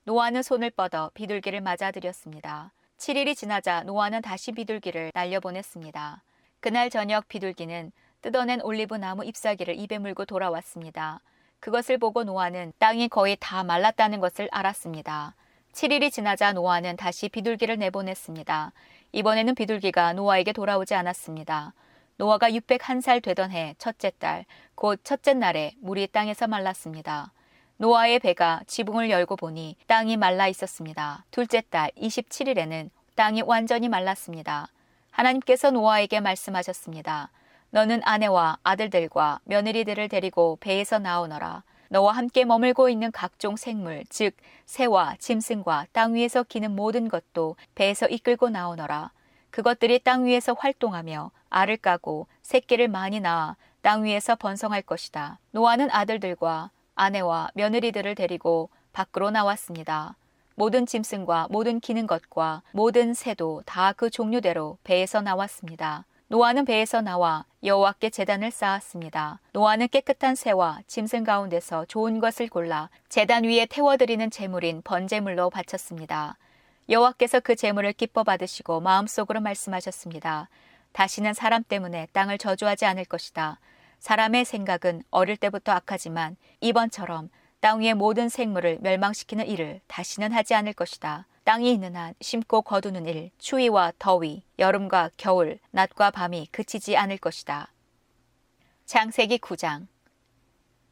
노아는 손을 뻗어 비둘기를 맞아들였습니다. 7일이 지나자 노아는 다시 비둘기를 날려보냈습니다. 그날 저녁 비둘기는 뜯어낸 올리브 나무 잎사귀를 입에 물고 돌아왔습니다. 그것을 보고 노아는 땅이 거의 다 말랐다는 것을 알았습니다. 7일이 지나자 노아는 다시 비둘기를 내보냈습니다. 이번에는 비둘기가 노아에게 돌아오지 않았습니다. 노아가 601살 되던 해 첫째 달, 곧 첫째 날에 물이 땅에서 말랐습니다. 노아의 배가 지붕을 열고 보니 땅이 말라 있었습니다. 둘째 달 27일에는 땅이 완전히 말랐습니다. 하나님께서 노아에게 말씀하셨습니다. 너는 아내와 아들들과 며느리들을 데리고 배에서 나오너라. 너와 함께 머물고 있는 각종 생물, 즉 새와 짐승과 땅 위에서 기는 모든 것도 배에서 이끌고 나오너라. 그것들이 땅 위에서 활동하며 알을 까고 새끼를 많이 낳아 땅 위에서 번성할 것이다. 노아는 아들들과 아내와 며느리들을 데리고 밖으로 나왔습니다. 모든 짐승과 모든 기는 것과 모든 새도 다 그 종류대로 배에서 나왔습니다. 노아는 배에서 나와 여호와께 제단을 쌓았습니다. 노아는 깨끗한 새와 짐승 가운데서 좋은 것을 골라 제단 위에 태워드리는 제물인 번제물로 바쳤습니다. 여호와께서 그 제물을 기뻐 받으시고 마음속으로 말씀하셨습니다. 다시는 사람 때문에 땅을 저주하지 않을 것이다. 사람의 생각은 어릴 때부터 악하지만 이번처럼 땅 위의 모든 생물을 멸망시키는 일을 다시는 하지 않을 것이다. 땅이 있는 한 심고 거두는 일, 추위와 더위, 여름과 겨울, 낮과 밤이 그치지 않을 것이다. 창세기 9장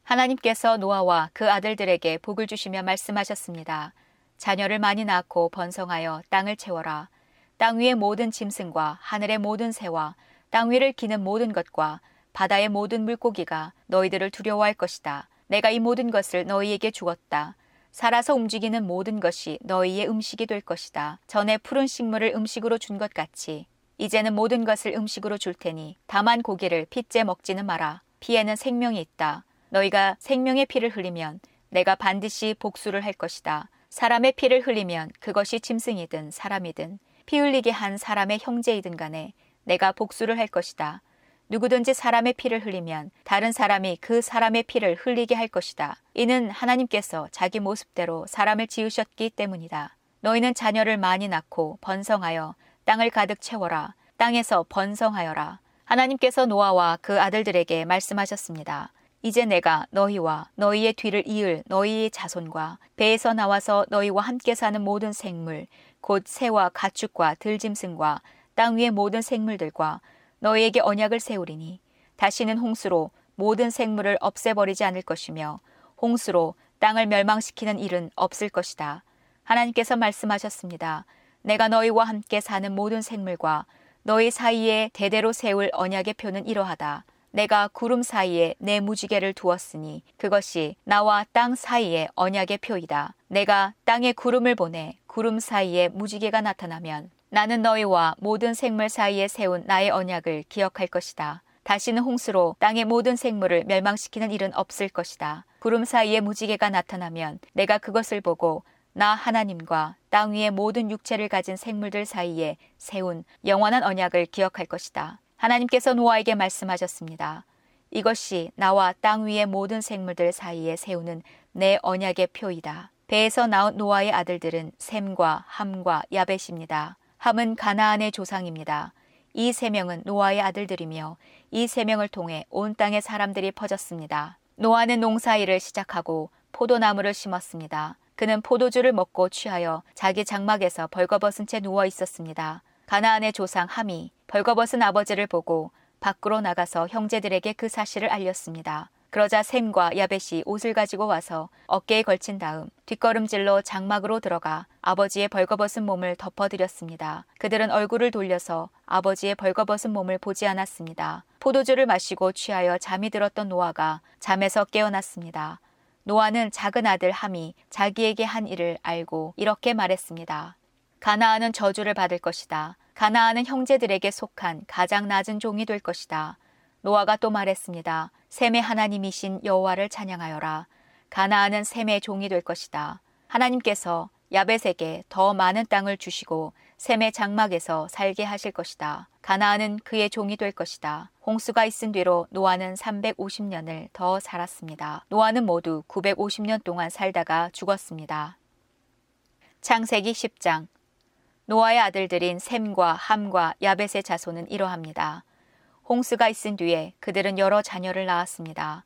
하나님께서 노아와 그 아들들에게 복을 주시며 말씀하셨습니다. 자녀를 많이 낳고 번성하여 땅을 채워라. 땅 위의 모든 짐승과 하늘의 모든 새와 땅 위를 기는 모든 것과 바다의 모든 물고기가 너희들을 두려워할 것이다. 내가 이 모든 것을 너희에게 주었다. 살아서 움직이는 모든 것이 너희의 음식이 될 것이다. 전에 푸른 식물을 음식으로 준 것 같이 이제는 모든 것을 음식으로 줄 테니 다만 고기를 핏째 먹지는 마라. 피에는 생명이 있다. 너희가 생명의 피를 흘리면 내가 반드시 복수를 할 것이다. 사람의 피를 흘리면 그것이 짐승이든 사람이든 피 흘리게 한 사람의 형제이든 간에 내가 복수를 할 것이다. 누구든지 사람의 피를 흘리면 다른 사람이 그 사람의 피를 흘리게 할 것이다. 이는 하나님께서 자기 모습대로 사람을 지으셨기 때문이다. 너희는 자녀를 많이 낳고 번성하여 땅을 가득 채워라. 땅에서 번성하여라. 하나님께서 노아와 그 아들들에게 말씀하셨습니다. 이제 내가 너희와 너희의 뒤를 이을 너희의 자손과 배에서 나와서 너희와 함께 사는 모든 생물, 곧 새와 가축과 들짐승과 땅 위의 모든 생물들과 너희에게 언약을 세우리니 다시는 홍수로 모든 생물을 없애버리지 않을 것이며 홍수로 땅을 멸망시키는 일은 없을 것이다. 하나님께서 말씀하셨습니다. 내가 너희와 함께 사는 모든 생물과 너희 사이에 대대로 세울 언약의 표는 이러하다. 내가 구름 사이에 내 무지개를 두었으니 그것이 나와 땅 사이의 언약의 표이다. 내가 땅에 구름을 보내 구름 사이에 무지개가 나타나면 나는 너희와 모든 생물 사이에 세운 나의 언약을 기억할 것이다. 다시는 홍수로 땅의 모든 생물을 멸망시키는 일은 없을 것이다. 구름 사이에 무지개가 나타나면 내가 그것을 보고 나 하나님과 땅 위의 모든 육체를 가진 생물들 사이에 세운 영원한 언약을 기억할 것이다. 하나님께서 노아에게 말씀하셨습니다. 이것이 나와 땅 위의 모든 생물들 사이에 세우는 내 언약의 표이다. 배에서 나온 노아의 아들들은 셈과 함과 야벳입니다. 함은 가나안의 조상입니다. 이 세 명은 노아의 아들들이며 이 세 명을 통해 온 땅의 사람들이 퍼졌습니다. 노아는 농사일을 시작하고 포도나무를 심었습니다. 그는 포도주를 먹고 취하여 자기 장막에서 벌거벗은 채 누워 있었습니다. 가나안의 조상 함이 벌거벗은 아버지를 보고 밖으로 나가서 형제들에게 그 사실을 알렸습니다. 그러자 셈과 야벳이 옷을 가지고 와서 어깨에 걸친 다음 뒷걸음질로 장막으로 들어가 아버지의 벌거벗은 몸을 덮어드렸습니다. 그들은 얼굴을 돌려서 아버지의 벌거벗은 몸을 보지 않았습니다. 포도주를 마시고 취하여 잠이 들었던 노아가 잠에서 깨어났습니다. 노아는 작은 아들 함이 자기에게 한 일을 알고 이렇게 말했습니다. 가나안은 저주를 받을 것이다. 가나안은 형제들에게 속한 가장 낮은 종이 될 것이다. 노아가 또 말했습니다. 셈의 하나님이신 여호와를 찬양하여라. 가나안은 셈의 종이 될 것이다. 하나님께서 야벳에게 더 많은 땅을 주시고 셈의 장막에서 살게 하실 것이다. 가나안은 그의 종이 될 것이다. 홍수가 있은 뒤로 노아는 350년을 더 살았습니다. 노아는 모두 950년 동안 살다가 죽었습니다. 창세기 10장 노아의 아들들인 셈과 함과 야벳의 자손은 이러합니다. 홍수가 있은 뒤에 그들은 여러 자녀를 낳았습니다.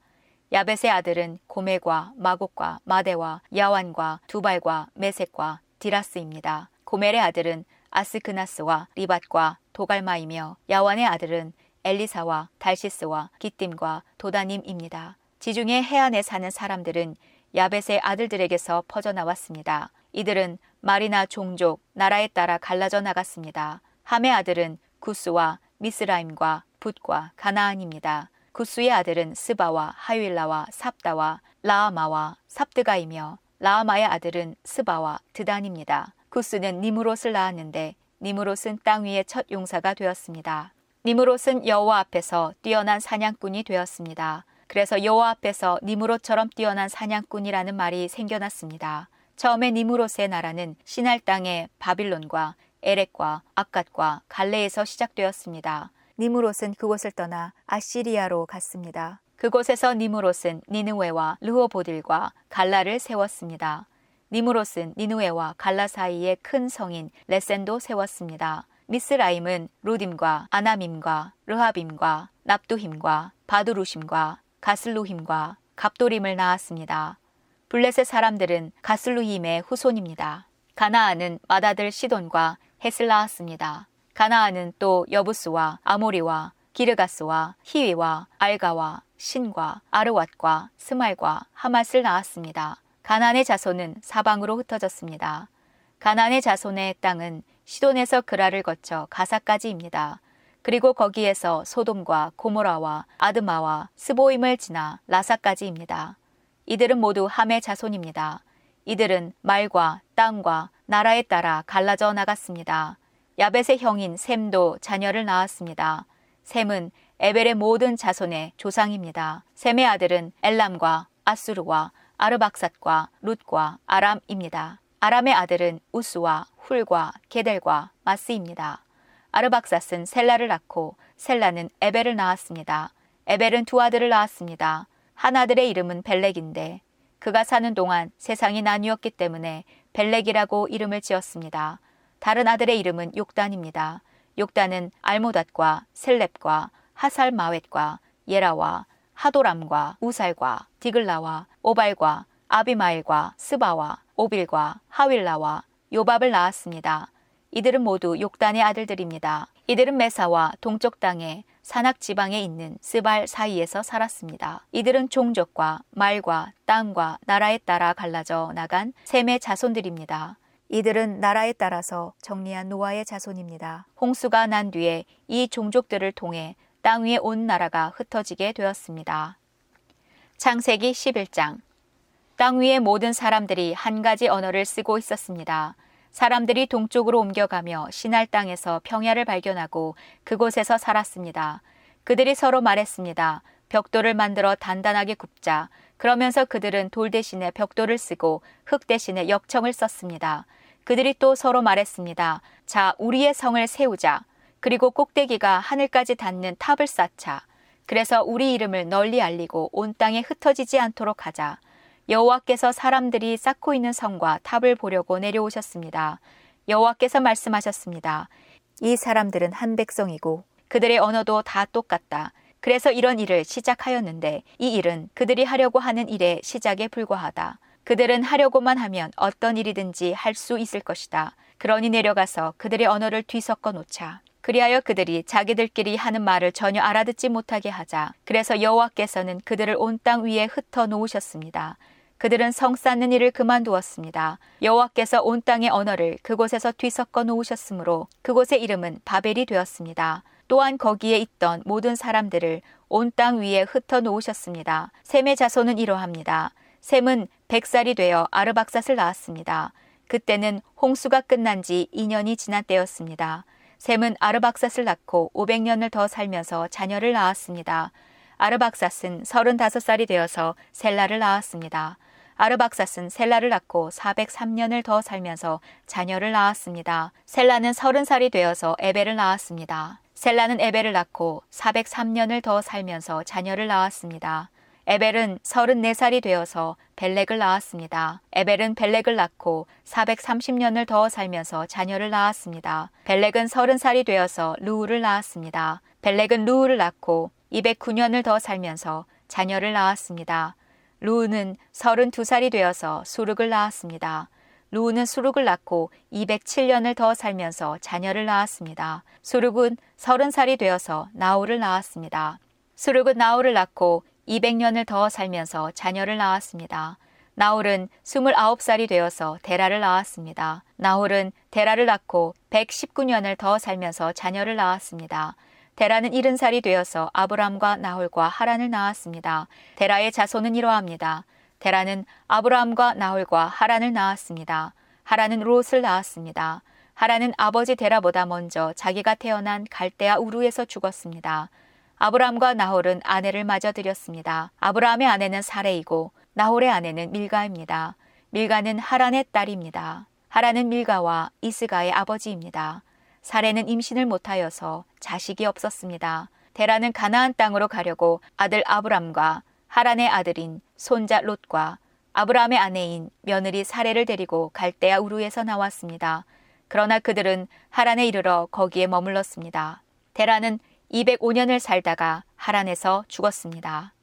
야벳의 아들은 고멜과 마곡과 마데와 야완과 두발과 메색과 디라스입니다. 고멜의 아들은 아스크나스와 리밧과 도갈마이며 야완의 아들은 엘리사와 달시스와 기띔과 도다님입니다. 지중해 해안에 사는 사람들은 야벳의 아들들에게서 퍼져나왔습니다. 이들은 말이나 종족, 나라에 따라 갈라져 나갔습니다. 함의 아들은 구스와 미스라임과 붓과 가나안입니다. 구스의 아들은 스바와 하윌라와 삽다와 라아마와 삽드가이며 라아마의 아들은 스바와 드단입니다. 구스는 니무롯을 낳았는데 니무롯은 땅 위의 첫 용사가 되었습니다. 니무롯은 여호와 앞에서 뛰어난 사냥꾼이 되었습니다. 그래서 여호와 앞에서 니무롯처럼 뛰어난 사냥꾼이라는 말이 생겨났습니다. 처음에 니무롯의 나라는 신할 땅의 바빌론과 에렉과 아갓과 갈레에서 시작되었습니다. 니무롯은 그곳을 떠나 아시리아로 갔습니다. 그곳에서 니무롯은 니느웨와 르호보딜과 갈라를 세웠습니다. 니무롯은 니느웨와 갈라 사이에 큰 성인 레센도 세웠습니다. 미스라임은 루딤과 아나밈과 르하빔과 납두힘과 바두루심과 가슬루힘과 갑도림을 낳았습니다. 블레셋 사람들은 가슬루힘의 후손입니다. 가나안은 맏아들 시돈과 헷을 낳았습니다. 가나안은 또 여부스와 아모리와 기르가스와 히위와 알가와 신과 아르왓과 스말과 하맛을 낳았습니다. 가나안의 자손은 사방으로 흩어졌습니다. 가나안의 자손의 땅은 시돈에서 그라를 거쳐 가사까지입니다. 그리고 거기에서 소돔과 고모라와 아드마와 스보임을 지나 라사까지입니다. 이들은 모두 함의 자손입니다. 이들은 말과 땅과 나라에 따라 갈라져 나갔습니다. 야벳의 형인 셈도 자녀를 낳았습니다. 셈은 에벨의 모든 자손의 조상입니다. 셈의 아들은 엘람과 아수르와 아르박삿과 룻과 아람입니다. 아람의 아들은 우스와 훌과 게델과 마스입니다. 아르박삿은 셀라를 낳고 셀라는 에벨을 낳았습니다. 에벨은 두 아들을 낳았습니다. 한 아들의 이름은 벨렉인데 그가 사는 동안 세상이 나뉘었기 때문에 벨렉이라고 이름을 지었습니다. 다른 아들의 이름은 욕단입니다. 욕단은 알모닷과 셀렙과 하살마웻과 예라와 하도람과 우살과 디글라와 오발과 아비마일과 스바와 오빌과 하윌라와 요밥을 낳았습니다. 이들은 모두 욕단의 아들들입니다. 이들은 메사와 동쪽 땅의 산악 지방에 있는 스발 사이에서 살았습니다. 이들은 종족과 말과 땅과 나라에 따라 갈라져 나간 셈의 자손들입니다. 이들은 나라에 따라서 정리한 노아의 자손입니다. 홍수가 난 뒤에 이 종족들을 통해 땅 위에 온 나라가 흩어지게 되었습니다. 창세기 11장 땅 위의 모든 사람들이 한 가지 언어를 쓰고 있었습니다. 사람들이 동쪽으로 옮겨가며 신할 땅에서 평야를 발견하고 그곳에서 살았습니다. 그들이 서로 말했습니다. 벽돌을 만들어 단단하게 굽자. 그러면서 그들은 돌 대신에 벽돌을 쓰고 흙 대신에 역청을 썼습니다. 그들이 또 서로 말했습니다. 자, 우리의 성을 세우자. 그리고 꼭대기가 하늘까지 닿는 탑을 쌓자. 그래서 우리 이름을 널리 알리고 온 땅에 흩어지지 않도록 하자. 여호와께서 사람들이 쌓고 있는 성과 탑을 보려고 내려오셨습니다. 여호와께서 말씀하셨습니다. 이 사람들은 한 백성이고 그들의 언어도 다 똑같다. 그래서 이런 일을 시작하였는데 이 일은 그들이 하려고 하는 일의 시작에 불과하다. 그들은 하려고만 하면 어떤 일이든지 할 수 있을 것이다. 그러니 내려가서 그들의 언어를 뒤섞어 놓자. 그리하여 그들이 자기들끼리 하는 말을 전혀 알아듣지 못하게 하자. 그래서 여호와께서는 그들을 온 땅 위에 흩어 놓으셨습니다. 그들은 성 쌓는 일을 그만두었습니다. 여호와께서 온 땅의 언어를 그곳에서 뒤섞어 놓으셨으므로 그곳의 이름은 바벨이 되었습니다. 또한 거기에 있던 모든 사람들을 온 땅 위에 흩어 놓으셨습니다. 셈의 자손은 이러합니다. 셈은 백살이 되어 아르박삿을 낳았습니다. 그때는 홍수가 끝난 지 2년이 지난 때였습니다. 셈은 아르박삿을 낳고 500년을 더 살면서 자녀를 낳았습니다. 아르박삿은 35살이 되어서 셀라를 낳았습니다. 아르박삿은 셀라를 낳고 403년을 더 살면서 자녀를 낳았습니다. 셀라는 30살이 되어서 에벨을 낳았습니다. 셀라는 에벨을 낳고 403년을 더 살면서 자녀를 낳았습니다. 에벨은 34살이 되어서 벨렉을 낳았습니다. 에벨은 벨렉을 낳고 430년을 더 살면서 자녀를 낳았습니다. 벨렉은 30살이 되어서 르우를 낳았습니다. 벨렉은 르우를 낳고 209년을 더 살면서 자녀를 낳았습니다. 르우는 32살이 되어서 스룩을 낳았습니다. 르우는 스룩을 낳고 207년을 더 살면서 자녀를 낳았습니다. 스룩은 30살이 되어서 나홀을 낳았습니다. 수룩은 나우를 낳고 200년을 더 살면서 자녀를 낳았습니다. 나홀은 29살이 되어서 데라를 낳았습니다. 나홀은 데라를 낳고 119년을 더 살면서 자녀를 낳았습니다. 데라는 70살이 되어서 아브람과 나홀과 하란을 낳았습니다. 데라의 자손은 이러합니다. 데라는 아브라함과 나홀과 하란을 낳았습니다. 하란은 롯을 낳았습니다. 하란은 아버지 데라보다 먼저 자기가 태어난 갈대아 우루에서 죽었습니다. 아브라함과 나홀은 아내를 맞아 들였습니다. 아브라함의 아내는 사레이고 나홀의 아내는 밀가입니다. 밀가는 하란의 딸입니다. 하란은 밀가와 이스가의 아버지입니다. 사레는 임신을 못하여서 자식이 없었습니다. 데라는 가나안 땅으로 가려고 아들 아브람과 하란의 아들인 손자 롯과 아브라함의 아내인 며느리 사레를 데리고 갈대아 우루에서 나왔습니다. 그러나 그들은 하란에 이르러 거기에 머물렀습니다. 데라는 205년을 살다가 하란에서 죽었습니다.